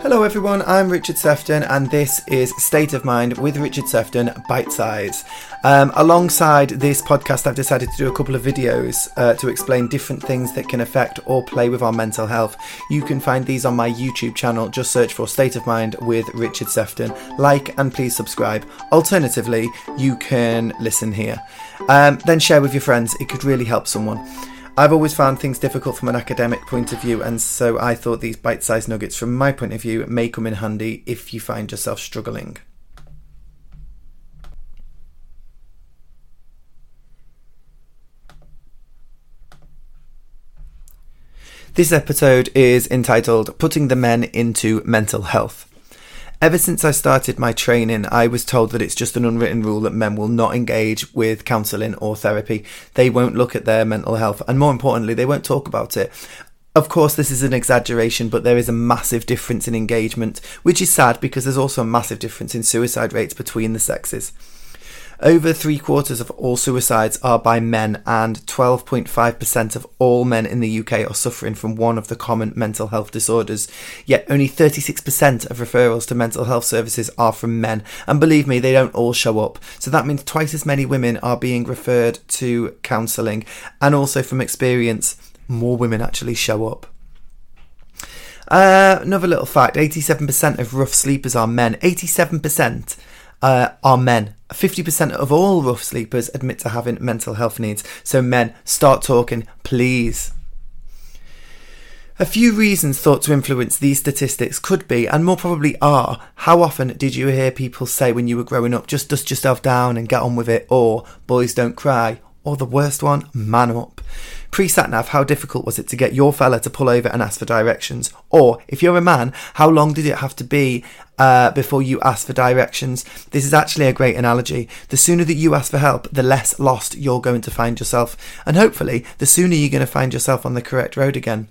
Hello, everyone. I'm Richard Sefton, and this is State of Mind with Richard Sefton Bite Size. Um, alongside this podcast, I've decided to do a couple of videos uh, to explain different things that can affect or play with our mental health. You can find these on my YouTube channel. Just search for State of Mind with Richard Sefton. Like and please subscribe. Alternatively, you can listen here. Um, then share with your friends. It could really help someone. I've always found things difficult from an academic point of view, and so I thought these bite sized nuggets from my point of view may come in handy if you find yourself struggling. This episode is entitled Putting the Men into Mental Health. Ever since I started my training, I was told that it's just an unwritten rule that men will not engage with counselling or therapy. They won't look at their mental health, and more importantly, they won't talk about it. Of course, this is an exaggeration, but there is a massive difference in engagement, which is sad because there's also a massive difference in suicide rates between the sexes. Over three quarters of all suicides are by men, and 12.5% of all men in the UK are suffering from one of the common mental health disorders. Yet only 36% of referrals to mental health services are from men, and believe me, they don't all show up. So that means twice as many women are being referred to counselling, and also from experience, more women actually show up. Uh, another little fact 87% of rough sleepers are men. 87% uh, are men. 50% of all rough sleepers admit to having mental health needs. So, men, start talking, please. A few reasons thought to influence these statistics could be, and more probably are, how often did you hear people say when you were growing up, just dust yourself down and get on with it, or boys don't cry, or the worst one, man up. Pre satnav, how difficult was it to get your fella to pull over and ask for directions? Or, if you're a man, how long did it have to be uh, before you asked for directions? This is actually a great analogy. The sooner that you ask for help, the less lost you're going to find yourself. And hopefully, the sooner you're going to find yourself on the correct road again.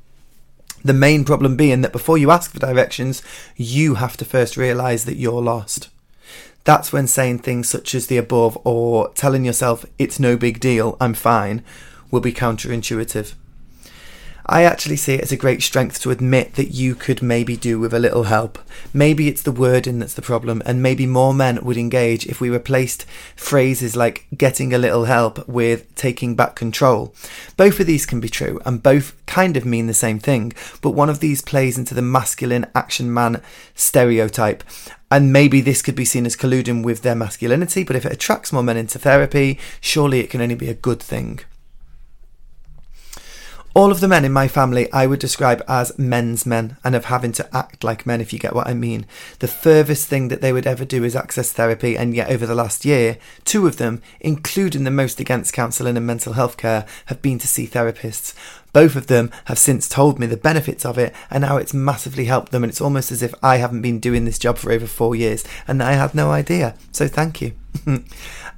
The main problem being that before you ask for directions, you have to first realise that you're lost. That's when saying things such as the above or telling yourself it's no big deal, I'm fine, will be counterintuitive. I actually see it as a great strength to admit that you could maybe do with a little help. Maybe it's the wording that's the problem, and maybe more men would engage if we replaced phrases like getting a little help with taking back control. Both of these can be true, and both kind of mean the same thing, but one of these plays into the masculine action man stereotype. And maybe this could be seen as colluding with their masculinity, but if it attracts more men into therapy, surely it can only be a good thing. All of the men in my family I would describe as men's men and of having to act like men, if you get what I mean. The furthest thing that they would ever do is access therapy, and yet over the last year, two of them, including the most against counselling and mental health care, have been to see therapists. Both of them have since told me the benefits of it and how it's massively helped them, and it's almost as if I haven't been doing this job for over four years and I had no idea. So thank you.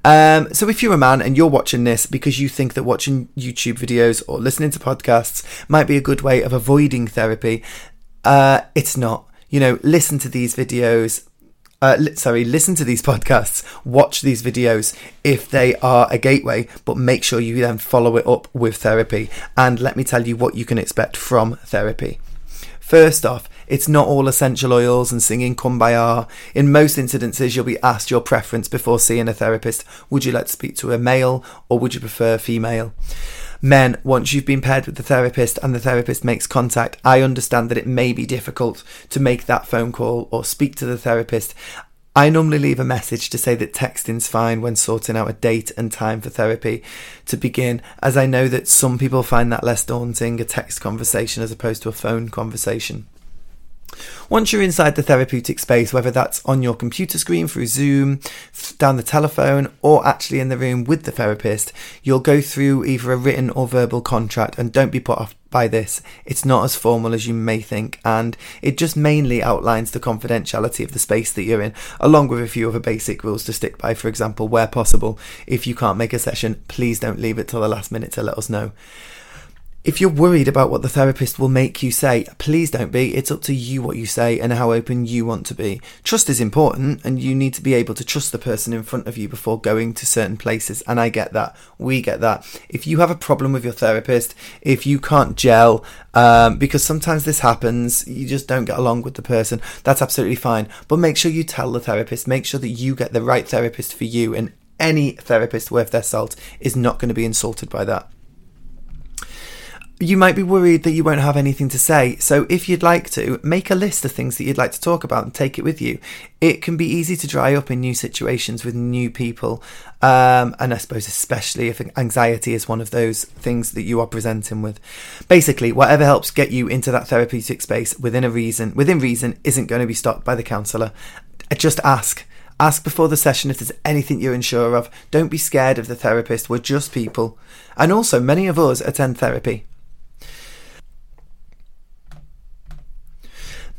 Um, so if you're a man and you're watching this because you think that watching YouTube videos or listening to podcasts might be a good way of avoiding therapy, uh, it's not. You know, listen to these videos. Uh, li- sorry, listen to these podcasts, watch these videos if they are a gateway, but make sure you then follow it up with therapy. And let me tell you what you can expect from therapy. First off, it's not all essential oils and singing kumbaya. In most incidences, you'll be asked your preference before seeing a therapist. Would you like to speak to a male or would you prefer female? Men, once you've been paired with the therapist and the therapist makes contact, I understand that it may be difficult to make that phone call or speak to the therapist. I normally leave a message to say that texting's fine when sorting out a date and time for therapy to begin, as I know that some people find that less daunting, a text conversation as opposed to a phone conversation. Once you're inside the therapeutic space, whether that's on your computer screen through Zoom, down the telephone, or actually in the room with the therapist, you'll go through either a written or verbal contract. And don't be put off by this. It's not as formal as you may think, and it just mainly outlines the confidentiality of the space that you're in, along with a few other basic rules to stick by. For example, where possible, if you can't make a session, please don't leave it till the last minute to let us know. If you're worried about what the therapist will make you say, please don't be. It's up to you what you say and how open you want to be. Trust is important, and you need to be able to trust the person in front of you before going to certain places. And I get that. We get that. If you have a problem with your therapist, if you can't gel, um, because sometimes this happens, you just don't get along with the person, that's absolutely fine. But make sure you tell the therapist, make sure that you get the right therapist for you, and any therapist worth their salt is not going to be insulted by that you might be worried that you won't have anything to say. So, if you'd like to, make a list of things that you'd like to talk about and take it with you. It can be easy to dry up in new situations with new people. Um, and I suppose, especially if anxiety is one of those things that you are presenting with. Basically, whatever helps get you into that therapeutic space within a reason, within reason, isn't going to be stopped by the counsellor. Just ask. Ask before the session if there's anything you're unsure of. Don't be scared of the therapist. We're just people. And also, many of us attend therapy.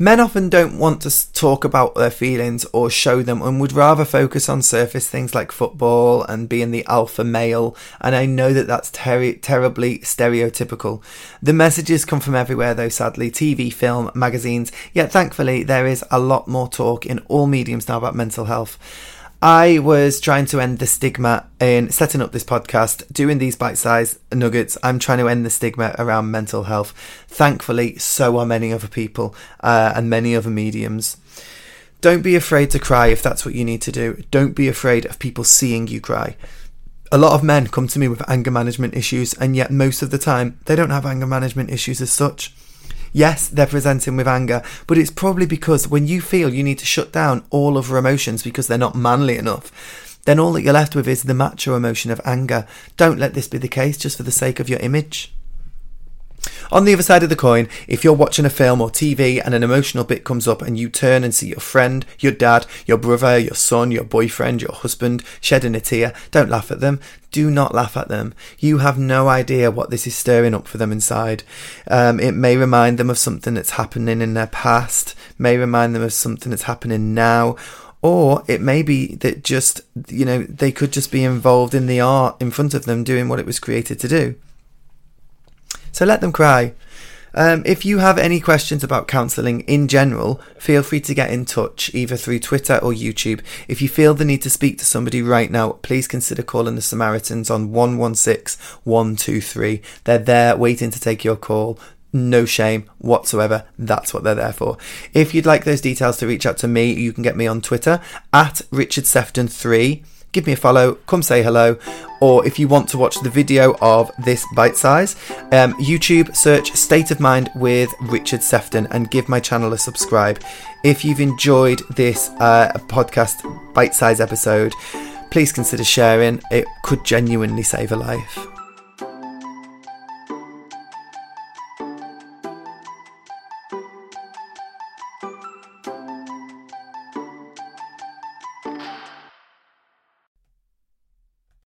Men often don't want to talk about their feelings or show them and would rather focus on surface things like football and being the alpha male. And I know that that's ter- terribly stereotypical. The messages come from everywhere, though, sadly TV, film, magazines. Yet thankfully, there is a lot more talk in all mediums now about mental health. I was trying to end the stigma in setting up this podcast, doing these bite sized nuggets. I'm trying to end the stigma around mental health. Thankfully, so are many other people uh, and many other mediums. Don't be afraid to cry if that's what you need to do. Don't be afraid of people seeing you cry. A lot of men come to me with anger management issues, and yet most of the time they don't have anger management issues as such. Yes, they're presenting with anger, but it's probably because when you feel you need to shut down all other emotions because they're not manly enough, then all that you're left with is the macho emotion of anger. Don't let this be the case just for the sake of your image. On the other side of the coin, if you're watching a film or TV and an emotional bit comes up and you turn and see your friend, your dad, your brother, your son, your boyfriend, your husband shedding a tear, don't laugh at them. Do not laugh at them. You have no idea what this is stirring up for them inside. Um, it may remind them of something that's happening in their past, may remind them of something that's happening now, or it may be that just, you know, they could just be involved in the art in front of them doing what it was created to do. So let them cry. Um, if you have any questions about counselling in general, feel free to get in touch either through Twitter or YouTube. If you feel the need to speak to somebody right now, please consider calling the Samaritans on 116 123. They're there waiting to take your call. No shame whatsoever. That's what they're there for. If you'd like those details to reach out to me, you can get me on Twitter at Richard Sefton3 give me a follow, come say hello, or if you want to watch the video of this bite size, um, YouTube search State of Mind with Richard Sefton and give my channel a subscribe. If you've enjoyed this uh, podcast bite size episode, please consider sharing. It could genuinely save a life.